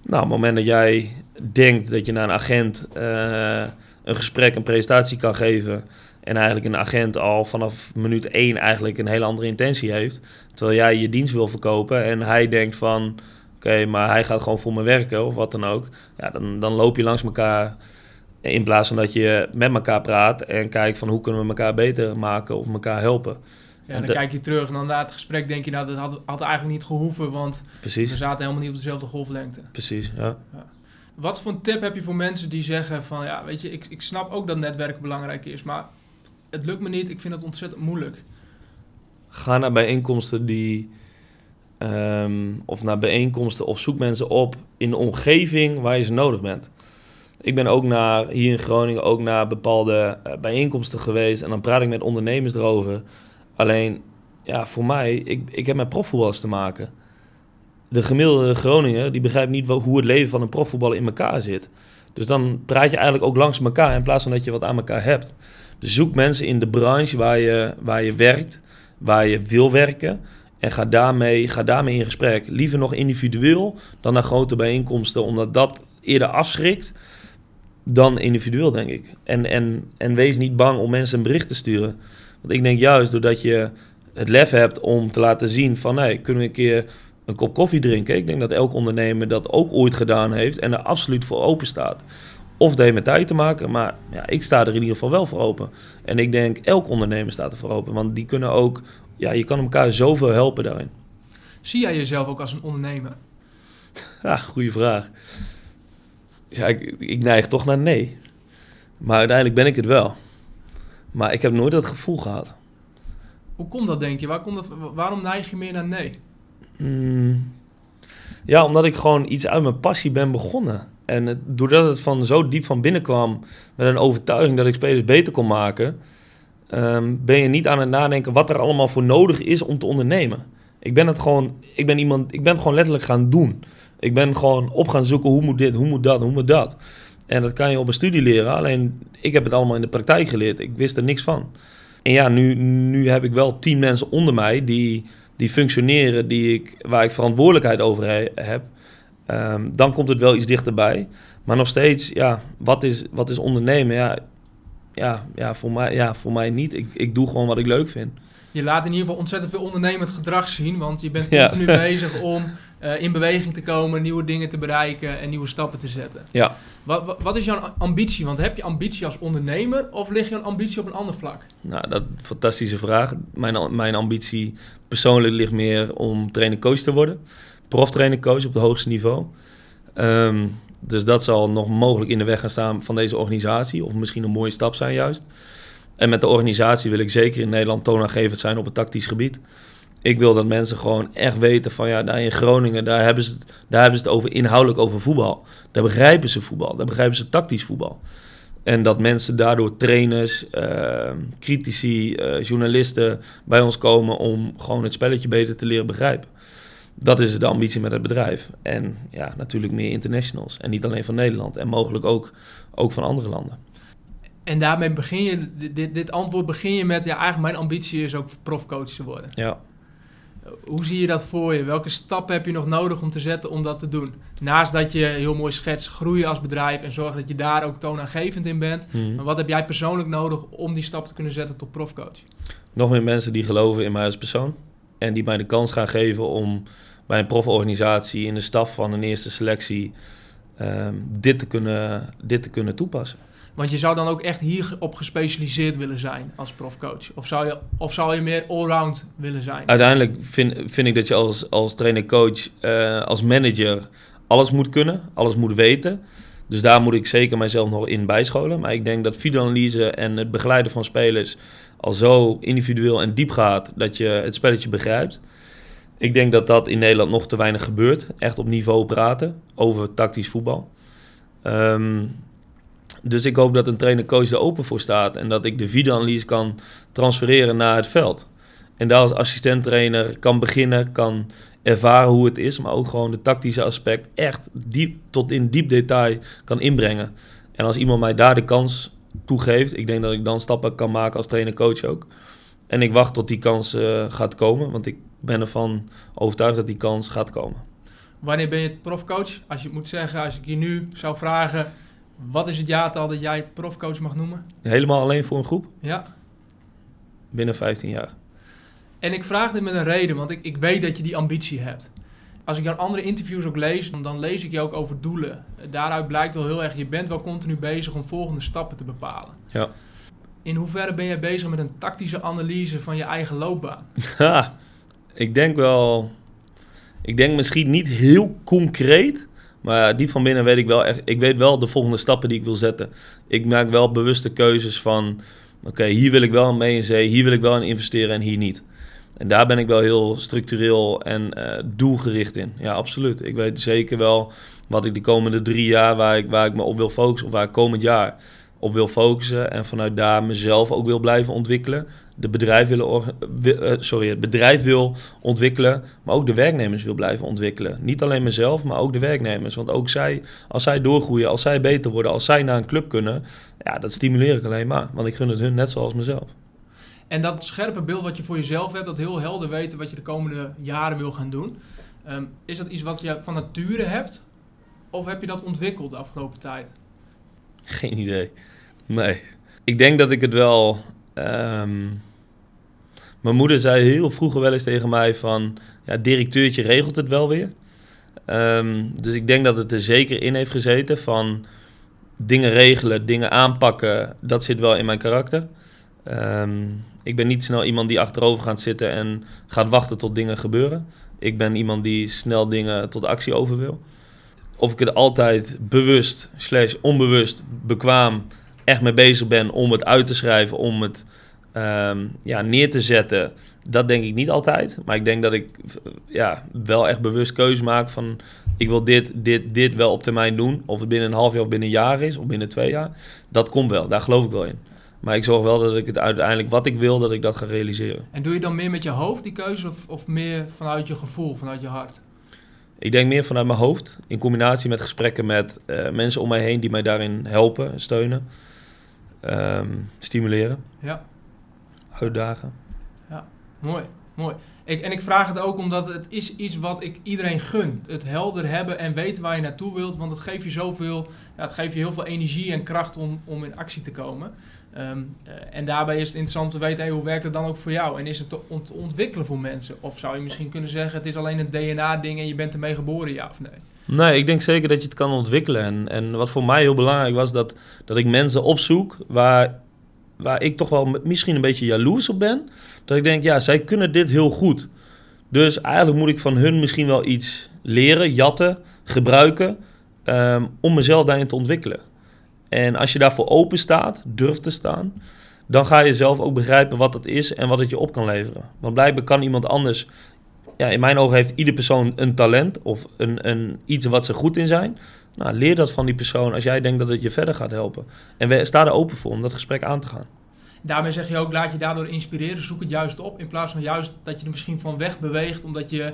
Speaker 2: Nou, op het moment dat jij denkt dat je naar een agent uh, een gesprek, een presentatie kan geven. En eigenlijk een agent al vanaf minuut één eigenlijk een hele andere intentie heeft. Terwijl jij je dienst wil verkopen en hij denkt van... Oké, maar hij gaat gewoon voor me werken of wat dan ook. Ja, dan, dan loop je langs elkaar in plaats van dat je met elkaar praat en kijkt van hoe kunnen we elkaar beter maken of elkaar helpen.
Speaker 1: Ja, en dan kijk je terug en dan na het gesprek denk je, nou, dat had, had eigenlijk niet gehoeven, want
Speaker 2: Precies.
Speaker 1: we zaten helemaal niet op dezelfde golflengte.
Speaker 2: Precies, ja. ja.
Speaker 1: Wat voor een tip heb je voor mensen die zeggen van, ja, weet je, ik, ik snap ook dat netwerken belangrijk is, maar het lukt me niet, ik vind het ontzettend moeilijk.
Speaker 2: Ga naar bijeenkomsten die, um, of naar bijeenkomsten of zoek mensen op in de omgeving waar je ze nodig bent. Ik ben ook naar, hier in Groningen ook naar bepaalde uh, bijeenkomsten geweest en dan praat ik met ondernemers erover. Alleen, ja, voor mij, ik, ik heb met profvoetballers te maken. De gemiddelde Groninger, die begrijpt niet hoe het leven van een profvoetballer in elkaar zit. Dus dan praat je eigenlijk ook langs elkaar in plaats van dat je wat aan elkaar hebt. Zoek mensen in de branche waar je, waar je werkt, waar je wil werken. En ga daarmee, ga daarmee in gesprek. Liever nog individueel dan naar grote bijeenkomsten, omdat dat eerder afschrikt dan individueel, denk ik. En, en, en wees niet bang om mensen een bericht te sturen. Want ik denk juist doordat je het lef hebt om te laten zien van... nee, kunnen we een keer een kop koffie drinken? Ik denk dat elk ondernemer dat ook ooit gedaan heeft en er absoluut voor open staat. Of dat heeft met tijd te maken, maar ja, ik sta er in ieder geval wel voor open. En ik denk elk ondernemer staat er voor open, want die kunnen ook... Ja, je kan elkaar zoveel helpen daarin.
Speaker 1: Zie jij jezelf ook als een ondernemer?
Speaker 2: Ja, goede vraag. Ja, ik, ik neig toch naar nee. Maar uiteindelijk ben ik het wel. Maar ik heb nooit dat gevoel gehad.
Speaker 1: Hoe komt dat, denk je? Waar komt dat, waarom neig je meer naar nee?
Speaker 2: Mm, ja, omdat ik gewoon iets uit mijn passie ben begonnen. En doordat het van zo diep van binnen kwam, met een overtuiging dat ik spelers beter kon maken, um, ben je niet aan het nadenken wat er allemaal voor nodig is om te ondernemen. Ik ben het gewoon, ik ben iemand, ik ben het gewoon letterlijk gaan doen. Ik ben gewoon op gaan zoeken hoe moet dit, hoe moet dat, hoe moet dat. En dat kan je op een studie leren. Alleen ik heb het allemaal in de praktijk geleerd. Ik wist er niks van. En ja, nu, nu heb ik wel tien mensen onder mij die, die functioneren, die ik, waar ik verantwoordelijkheid over heb. Um, dan komt het wel iets dichterbij. Maar nog steeds, ja, wat is, wat is ondernemen? Ja, ja, ja, voor mij, ja, voor mij niet. Ik, ik doe gewoon wat ik leuk vind.
Speaker 1: Je laat in ieder geval ontzettend veel ondernemend gedrag zien, want je bent continu ja. *laughs* bezig om uh, in beweging te komen, nieuwe dingen te bereiken en nieuwe stappen te zetten.
Speaker 2: Ja.
Speaker 1: Wat, wat, wat, is jouw ambitie? Want heb je ambitie als ondernemer of ligt je ambitie op een ander vlak?
Speaker 2: Nou, dat is een fantastische vraag. Mijn, mijn ambitie persoonlijk ligt meer om trainer-coach te worden. Prof-trainer-coach op het hoogste niveau. Um, dus dat zal nog mogelijk in de weg gaan staan van deze organisatie. Of misschien een mooie stap zijn juist. En met de organisatie wil ik zeker in Nederland toonaangevend zijn op het tactisch gebied. Ik wil dat mensen gewoon echt weten van ja, daar in Groningen, daar hebben, ze het, daar hebben ze het over inhoudelijk over voetbal. Daar begrijpen ze voetbal, daar begrijpen ze tactisch voetbal. En dat mensen daardoor trainers, uh, critici, uh, journalisten bij ons komen om gewoon het spelletje beter te leren begrijpen. Dat is de ambitie met het bedrijf. En ja, natuurlijk meer internationals. En niet alleen van Nederland. En mogelijk ook, ook van andere landen.
Speaker 1: En daarmee begin je, dit, dit antwoord begin je met, ja, eigenlijk mijn ambitie is ook profcoach te worden.
Speaker 2: Ja.
Speaker 1: Hoe zie je dat voor je? Welke stappen heb je nog nodig om te zetten om dat te doen? Naast dat je heel mooi schets groeien als bedrijf en zorg dat je daar ook toonaangevend in bent.
Speaker 2: Mhm.
Speaker 1: Maar wat heb jij persoonlijk nodig om die stap te kunnen zetten tot profcoach?
Speaker 2: Nog meer mensen die geloven in mij als persoon. En die mij de kans gaan geven om bij een proforganisatie in de staf van een eerste selectie um, dit, te kunnen, dit te kunnen toepassen.
Speaker 1: Want je zou dan ook echt hierop gespecialiseerd willen zijn als profcoach? Of zou je, of zou je meer allround willen zijn?
Speaker 2: Uiteindelijk vind, vind ik dat je als, als trainer-coach, uh, als manager alles moet kunnen, alles moet weten. Dus daar moet ik zeker mijzelf nog in bijscholen. Maar ik denk dat videoanalyse en het begeleiden van spelers al zo individueel en diep gaat dat je het spelletje begrijpt. Ik denk dat dat in Nederland nog te weinig gebeurt. Echt op niveau praten over tactisch voetbal. Ehm, dus ik hoop dat een trainer-coach er open voor staat en dat ik de videoanalyse kan transfereren naar het veld. En daar als assistent-trainer kan beginnen, kan ervaren hoe het is, maar ook gewoon de tactische aspect echt diep tot in diep detail kan inbrengen. En als iemand mij daar de kans toegeeft, ik denk dat ik dan stappen kan maken als trainer-coach ook. En ik wacht tot die kans uh, gaat komen, want ik ben ervan overtuigd dat die kans gaat komen.
Speaker 1: Wanneer ben je profcoach? Als je het moet zeggen, als ik je nu zou vragen, wat is het jaartal dat jij profcoach mag noemen?
Speaker 2: Helemaal alleen voor een groep?
Speaker 1: Ja.
Speaker 2: Binnen 15 jaar.
Speaker 1: En ik vraag dit met een reden, want ik, ik weet dat je die ambitie hebt. Als ik jouw andere interviews ook lees, dan, dan lees ik je ook over doelen. Daaruit blijkt wel heel erg, je bent wel continu bezig om volgende stappen te bepalen.
Speaker 2: Ja.
Speaker 1: In hoeverre ben jij bezig met een tactische analyse van je eigen loopbaan? *laughs*
Speaker 2: Ik denk wel... Ik denk misschien niet heel concreet, maar diep van binnen weet ik wel echt... Ik weet wel de volgende stappen die ik wil zetten. Ik maak wel bewuste keuzes van... Oké, hier wil ik wel mee in zee, hier wil ik wel in investeren en hier niet. En daar ben ik wel heel structureel en uh, doelgericht in. Ja, absoluut. Ik weet zeker wel wat ik de komende drie jaar, waar ik, waar ik me op wil focussen, of waar ik komend jaar op wil focussen. En vanuit daar mezelf ook wil blijven ontwikkelen. De bedrijf willen uh, sorry, het bedrijf wil ontwikkelen, maar ook de werknemers wil blijven ontwikkelen. Niet alleen mezelf, maar ook de werknemers. Want ook zij, als zij doorgroeien, als zij beter worden, als zij naar een club kunnen, ja, dat stimuleer ik alleen maar. Want ik gun het hun net zoals mezelf.
Speaker 1: En dat scherpe beeld wat je voor jezelf hebt, dat heel helder weten wat je de komende jaren wil gaan doen. Ehm, is dat iets wat je van nature hebt? Of heb je dat ontwikkeld de afgelopen tijd?
Speaker 2: Geen idee. Nee. Ik denk dat ik het wel. Ehm, mijn moeder zei heel vroeger wel eens tegen mij van... Ja, directeurtje regelt het wel weer. Ehm, dus ik denk dat het er zeker in heeft gezeten van... Dingen regelen, dingen aanpakken, dat zit wel in mijn karakter. Um, ik ben niet snel iemand die achterover gaat zitten en gaat wachten tot dingen gebeuren. Ik ben iemand die snel dingen tot actie over wil. Of ik er altijd bewust, slash onbewust, bekwaam echt mee bezig ben om het uit te schrijven, om het ehm, ja, neer te zetten. Dat denk ik niet altijd. Maar ik denk dat ik ja, wel echt bewust keuze maak van... ik wil dit, dit, dit wel op termijn doen. Of het binnen een half jaar of binnen een jaar is, of binnen twee jaar. Dat komt wel, daar geloof ik wel in. Maar ik zorg wel dat ik het uiteindelijk wat ik wil, dat ik dat ga realiseren.
Speaker 1: En doe je dan meer met je hoofd die keuze of, of meer vanuit je gevoel, vanuit je hart?
Speaker 2: Ik denk meer vanuit mijn hoofd, in combinatie met gesprekken met uh, mensen om mij heen die mij daarin helpen, steunen, um, stimuleren,
Speaker 1: ja.
Speaker 2: Uitdagen.
Speaker 1: Ja, mooi, mooi. Ik, en ik vraag het ook omdat het is iets wat ik iedereen gun. Het helder hebben en weten waar je naartoe wilt. Want het geeft je zoveel, ja, het geeft je heel veel energie en kracht om, om in actie te komen. Ehm, eh, en daarbij is het interessant te weten, hoe werkt het dan ook voor jou? En is het te, ontwikkelen voor mensen? Of zou je misschien kunnen zeggen, het is alleen een DNA-ding en je bent ermee geboren, ja of nee?
Speaker 2: Nee, ik denk zeker dat je het kan ontwikkelen. En, en wat voor mij heel belangrijk was, dat, dat ik mensen opzoek waar, waar ik toch wel misschien een beetje jaloers op ben. Dat ik denk, ja, zij kunnen dit heel goed. Dus eigenlijk moet ik van hun misschien wel iets leren, jatten, gebruiken, um, om mezelf daarin te ontwikkelen. En als je daarvoor open staat, durft te staan, dan ga je zelf ook begrijpen wat het is en wat het je op kan leveren. Want blijkbaar kan iemand anders. Ja, in mijn ogen heeft ieder persoon een talent of een, een, iets wat ze goed in zijn. Nou, leer dat van die persoon als jij denkt dat het je verder gaat helpen. En we, sta er open voor om dat gesprek aan te gaan.
Speaker 1: Daarmee zeg je ook, laat je daardoor inspireren, zoek het juist op. In plaats van juist dat je er misschien van weg beweegt, omdat je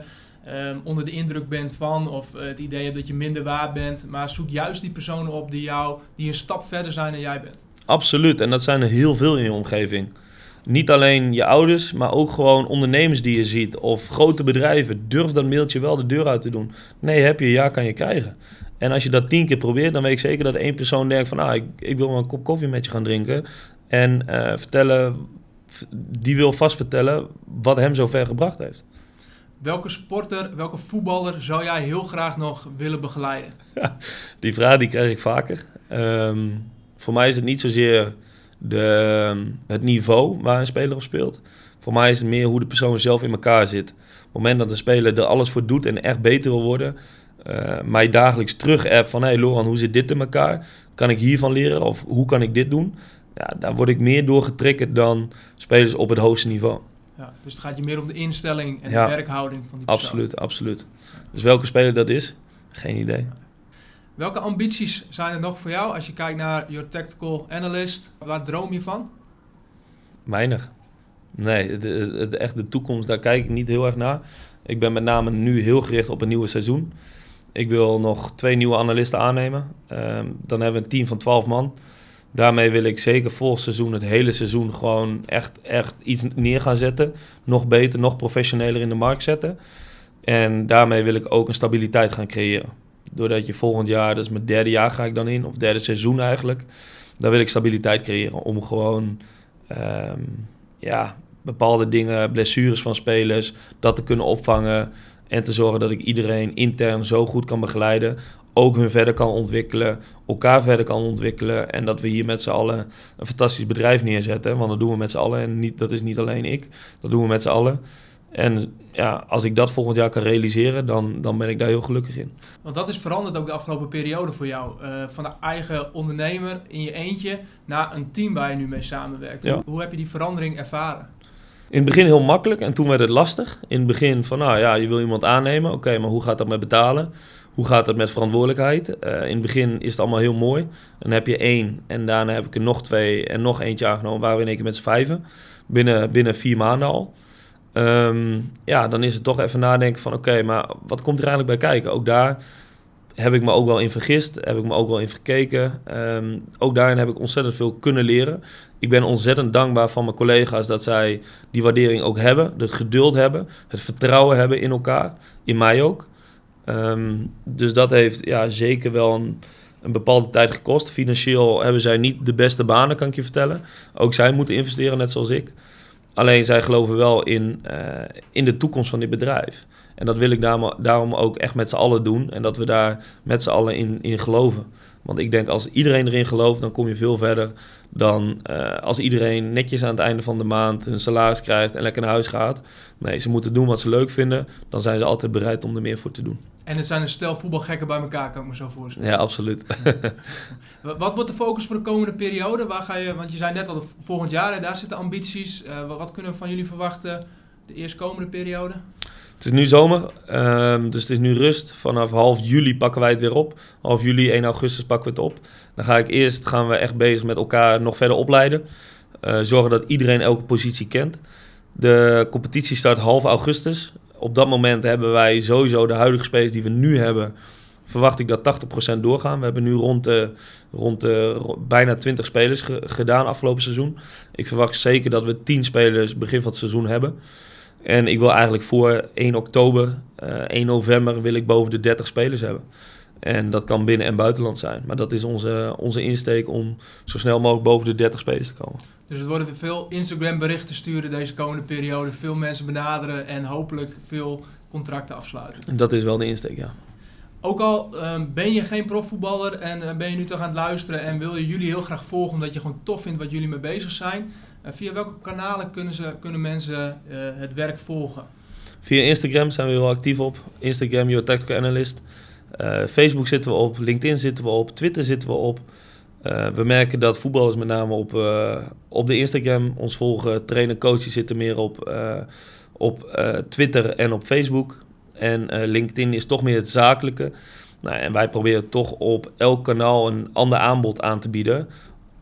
Speaker 1: um, onder de indruk bent van of uh, het idee hebt dat je minder waard bent. Maar zoek juist die personen op die, jou, die een stap verder zijn dan jij bent.
Speaker 2: Absoluut, en dat zijn er heel veel in je omgeving. Niet alleen je ouders, maar ook gewoon ondernemers die je ziet of grote bedrijven. Durf dat mailtje wel de deur uit te doen. Nee, heb je, ja, kan je krijgen. En als je dat tien keer probeert, dan weet ik zeker dat één persoon denkt van... ah, ik, ik wil wel een kop koffie met je gaan drinken. En uh, vertellen, die wil vast vertellen wat hem zo ver gebracht heeft.
Speaker 1: Welke sporter, welke voetballer zou jij heel graag nog willen begeleiden?
Speaker 2: die vraag die krijg ik vaker. Um, voor mij is het niet zozeer de, het niveau waar een speler op speelt. Voor mij is het meer hoe de persoon zelf in elkaar zit. Op het moment dat een speler er alles voor doet en echt beter wil worden, eh, mij dagelijks terug app van... hey Loran, hoe zit dit in elkaar? Kan ik hiervan leren? Of hoe kan ik dit doen? Ja, daar word ik meer door getriggerd dan spelers op het hoogste niveau.
Speaker 1: Ja, dus het gaat je meer om de instelling en
Speaker 2: Ja.
Speaker 1: de werkhouding van die persoon.
Speaker 2: Absoluut, absoluut. Dus welke speler dat is? Geen idee.
Speaker 1: Welke ambities zijn er nog voor jou als je kijkt naar your tactical analyst? Waar droom je van?
Speaker 2: Weinig. Nee, het- echt de toekomst, daar kijk ik niet heel erg naar. Ik ben met name nu heel gericht op een nieuwe seizoen. Ik wil nog twee nieuwe analisten aannemen. Ehm, dan hebben we een team van 12 man. Daarmee wil ik zeker volgend seizoen, het hele seizoen, gewoon echt, echt iets neer gaan zetten. Nog beter, nog professioneler in de markt zetten. En daarmee wil ik ook een stabiliteit gaan creëren. Doordat je volgend jaar, dat is mijn derde jaar ga ik dan in, of derde seizoen eigenlijk. Daar wil ik stabiliteit creëren om gewoon ehm, ja, bepaalde dingen, blessures van spelers, dat te kunnen opvangen. En te zorgen dat ik iedereen intern zo goed kan begeleiden. Ook hun verder kan ontwikkelen, elkaar verder kan ontwikkelen. En dat we hier met z'n allen een fantastisch bedrijf neerzetten. Want dat doen we met z'n allen. En niet, dat is niet alleen ik. Dat doen we met z'n allen. En ja, als ik dat volgend jaar kan realiseren, dan, dan ben ik daar heel gelukkig in.
Speaker 1: Want dat is veranderd ook de afgelopen periode voor jou. Eh, van de eigen ondernemer in je eentje naar een team waar je nu mee samenwerkt.
Speaker 2: Ja.
Speaker 1: Hoe, hoe heb je die verandering ervaren?
Speaker 2: In het begin heel makkelijk en toen werd het lastig. In het begin van, nou ja, je wil iemand aannemen. Oké, maar hoe gaat dat met betalen? Hoe gaat dat met verantwoordelijkheid? Eh, in het begin is het allemaal heel mooi. Dan heb je één en daarna heb ik er nog twee en nog eentje aangenomen. Waren we in één keer met z'n vijven. Binnen, binnen vier maanden al. Ehm, ja, dan is het toch even nadenken van, oké, maar wat komt er eigenlijk bij kijken? Ook daar heb ik me ook wel in vergist. Heb ik me ook wel in gekeken. Ehm, ook daarin heb ik ontzettend veel kunnen leren. Ik ben ontzettend dankbaar van mijn collega's dat zij die waardering ook hebben, het geduld hebben, het vertrouwen hebben in elkaar, in mij ook. Ehm, dus dat heeft ja, zeker wel een, een bepaalde tijd gekost. Financieel hebben zij niet de beste banen, kan ik je vertellen. Ook zij moeten investeren, net zoals ik. Alleen zij geloven wel in, eh, in de toekomst van dit bedrijf. En dat wil ik daarom, daarom ook echt met z'n allen doen. En dat we daar met z'n allen in, in geloven. Want ik denk als iedereen erin gelooft, dan kom je veel verder dan eh, als iedereen netjes aan het einde van de maand hun salaris krijgt en lekker naar huis gaat. Nee, ze moeten doen wat ze leuk vinden. Dan zijn ze altijd bereid om er meer voor te doen.
Speaker 1: En het zijn een stel voetbalgekken bij elkaar, kan ik me zo voorstellen.
Speaker 2: Ja, absoluut. *laughs*
Speaker 1: Wa- Wat wordt de focus voor de komende periode? Waar ga je, want je zei net al, volgend jaar, daar zitten ambities. Eh, wat, wat kunnen we van jullie verwachten de eerstkomende periode?
Speaker 2: Het is nu zomer, ehm, dus het is nu rust. Vanaf half juli pakken wij het weer op. Half juli, 1 augustus pakken we het op. Dan ga ik eerst, gaan we echt bezig met elkaar nog verder opleiden. Eh, zorgen dat iedereen elke positie kent. De competitie start half augustus. Op dat moment hebben wij sowieso de huidige spelers die we nu hebben. Verwacht ik dat 80% doorgaan. We hebben nu rond de, rond de ro- bijna 20 spelers ge- gedaan afgelopen seizoen. Ik verwacht zeker dat we 10 spelers begin van het seizoen hebben. En ik wil eigenlijk voor 1 oktober, eh 1 november wil ik boven de 30 spelers hebben. En dat kan binnen- en buitenland zijn. Maar dat is onze, onze insteek om zo snel mogelijk boven de 30 spelers te komen.
Speaker 1: Dus het worden weer veel Instagram berichten sturen deze komende periode. Veel mensen benaderen en hopelijk veel contracten afsluiten.
Speaker 2: En dat is wel de insteek, ja.
Speaker 1: Ook al ehm, ben je geen profvoetballer en eh, ben je nu toch aan het luisteren en wil je jullie heel graag volgen omdat je gewoon tof vindt wat jullie mee bezig zijn. Eh, via welke kanalen kunnen, ze, kunnen mensen eh, het werk volgen?
Speaker 2: Via Instagram zijn we heel actief op. Instagram, Your Tactical Analyst. Eh, Facebook zitten we op, LinkedIn zitten we op, Twitter zitten we op. Eh, we merken dat voetballers met name op, op de Instagram ons volgen. Trainer, coaches zitten meer op, op Twitter en op Facebook. En LinkedIn is toch meer het zakelijke. Nou, en wij proberen toch op elk kanaal een ander aanbod aan te bieden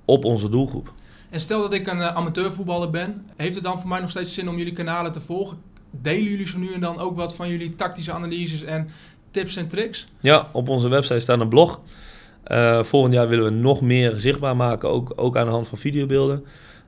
Speaker 2: op onze doelgroep.
Speaker 1: En stel dat ik een eh, amateurvoetballer ben, heeft het dan voor mij nog steeds zin om jullie kanalen te volgen? Delen jullie zo nu en dan ook wat van jullie tactische analyses en tips en tricks?
Speaker 2: Ja, op onze website staat een blog. Eh, volgend jaar willen we nog meer zichtbaar maken, ook, ook aan de hand van videobeelden.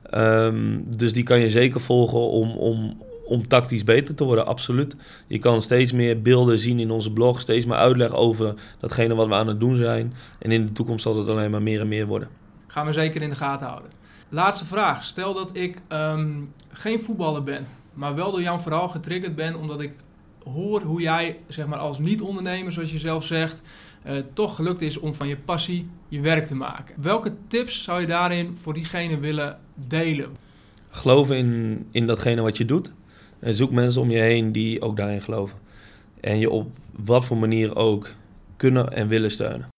Speaker 2: Ehm, dus die kan je zeker volgen om, om, om tactisch beter te worden, absoluut. Je kan steeds meer beelden zien in onze blog, steeds meer uitleg over datgene wat we aan het doen zijn. En in de toekomst zal het alleen maar meer en meer worden.
Speaker 1: Gaan we zeker in de gaten houden. Laatste vraag. Stel dat ik ehm, geen voetballer ben, maar wel door jouw verhaal getriggerd ben, omdat ik hoor hoe jij, zeg maar, als niet-ondernemer, zoals je zelf zegt, eh, toch gelukt is om van je passie je werk te maken. Welke tips zou je daarin voor diegene willen delen?
Speaker 2: Geloven in, in datgene wat je doet. En zoek mensen om je heen die ook daarin geloven. En je op wat voor manier ook kunnen en willen steunen.